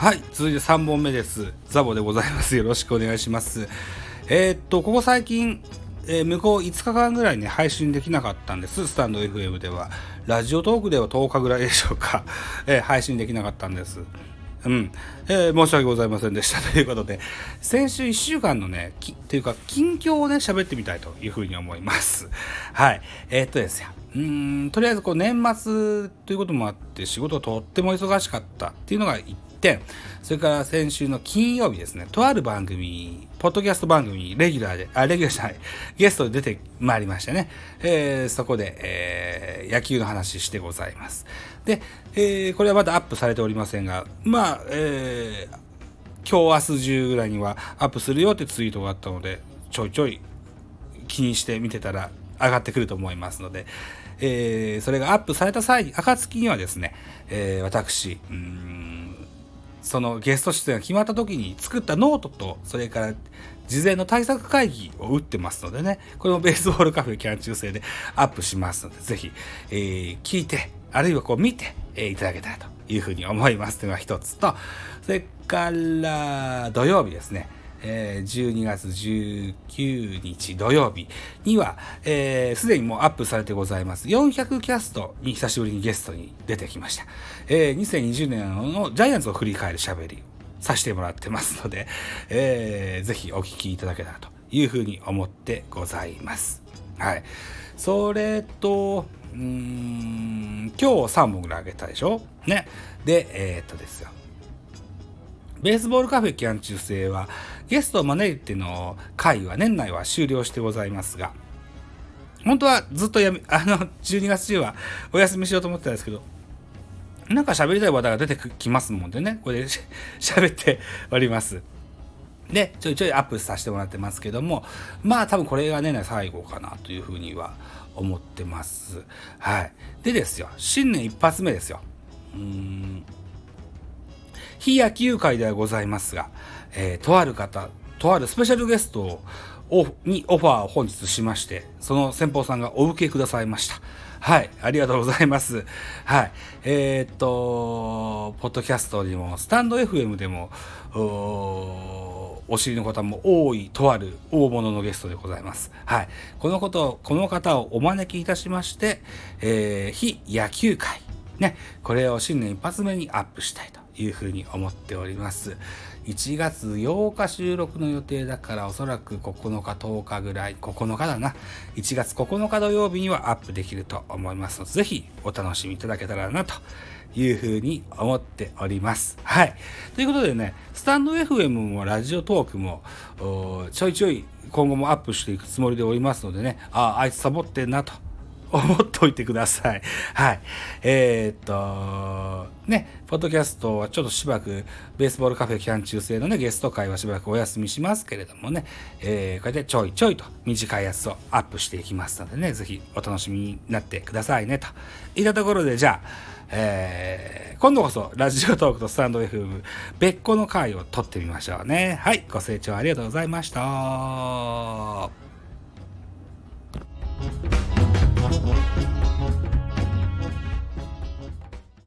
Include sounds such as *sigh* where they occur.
はい、続いて3本目です。ザボでございます。よろしくお願いします。えーっと、ここ最近、えー向こう5日間ぐらいね、配信できなかったんです。スタンド FM では。ラジオトークでは10日ぐらいでしょうか。*laughs* えー配信できなかったんです。うん、えー申し訳ございませんでした。ということで、先週1週間のね、きっていうか、近況をね、喋ってみたいというふうに思います。はい。えーっとですよ。うん、とりあえずこう年末ということもあって仕事とっても忙しかったっていうのが1点。それから先週の金曜日ですね、とある番組、ポッドキャスト番組にレギュラーで、あ、レギュラーじゃない、ゲストで出てまいりましてね、えーそこで、えー野球の話してございます。で、えーこれはまだアップされておりませんが、まあ、えー今日明日中ぐらいにはアップするよってツイートがあったので、ちょいちょい気にして見てたら上がってくると思いますので、えーそれがアップされた際に、暁にはですね、えー私、うんそのゲスト出演が決まった時に作ったノートと、それから事前の対策会議を打ってますのでね、これもベースボールカフェキャン中制でアップしますので、ぜひ、えー聞いて、あるいはこう見て、えーいただけたらというふうに思います。というのが一つと、それから土曜日ですね、えー12月19日土曜日には、えーすでにもうアップされてございます。400キャストに久しぶりにゲストに出てきました。えー2020年のジャイアンツを振り返る喋りさせてもらってますので、えーぜひお聞きいただけたらというふうに思ってございます。はい。それと、うん、今日3本ぐらいあげたでしょ？ね。で、えーっとですよ。ベースボールカフェキャン中制はゲストを招いての会は年内は終了してございますが、本当はずっとやめ、*laughs* あの、12月中はお休みしようと思ってたんですけど、なんか喋りたい話題が出てきますもんでね、これで *laughs* 喋っております。で、ちょいちょいアップさせてもらってますけども、まあ多分これが年内最後かなというふうには思ってます。はい。でですよ、新年一発目ですよ。うーん非野球界ではございますが、えーとある方、とあるスペシャルゲストをオフにオファーを本日しまして、その先方さんがお受けくださいました。はい、ありがとうございます。はい。えーっと、ポッドキャストにも、スタンド FM でも、おお知りの方も多いとある大物のゲストでございます。はい。このことを、この方をお招きいたしまして、えー非野球界、ね、これを新年一発目にアップしたいというふうに思っております。1月8日収録の予定だからおそらく9日10日ぐらい9日だな1月9日土曜日にはアップできると思いますのでぜひお楽しみいただけたらなというふうに思っております。はい。ということでね、スタンド FM もラジオトークもちょいちょい今後もアップしていくつもりでおりますのでね、ああ、あいつサボってんなと思っておいてください。はい。えーっと、ね、ポッドキャストはちょっとしばらく、ベースボールカフェキャン中制のね、ゲスト会はしばらくお休みしますけれどもね、えーこうやってちょいちょいと短いやつをアップしていきますのでね、ぜひお楽しみになってくださいね、といったところで、じゃあ、えー今度こそラジオトークとスタンド FM 別個の回を撮ってみましょうね。はい、ご清聴ありがとうございました。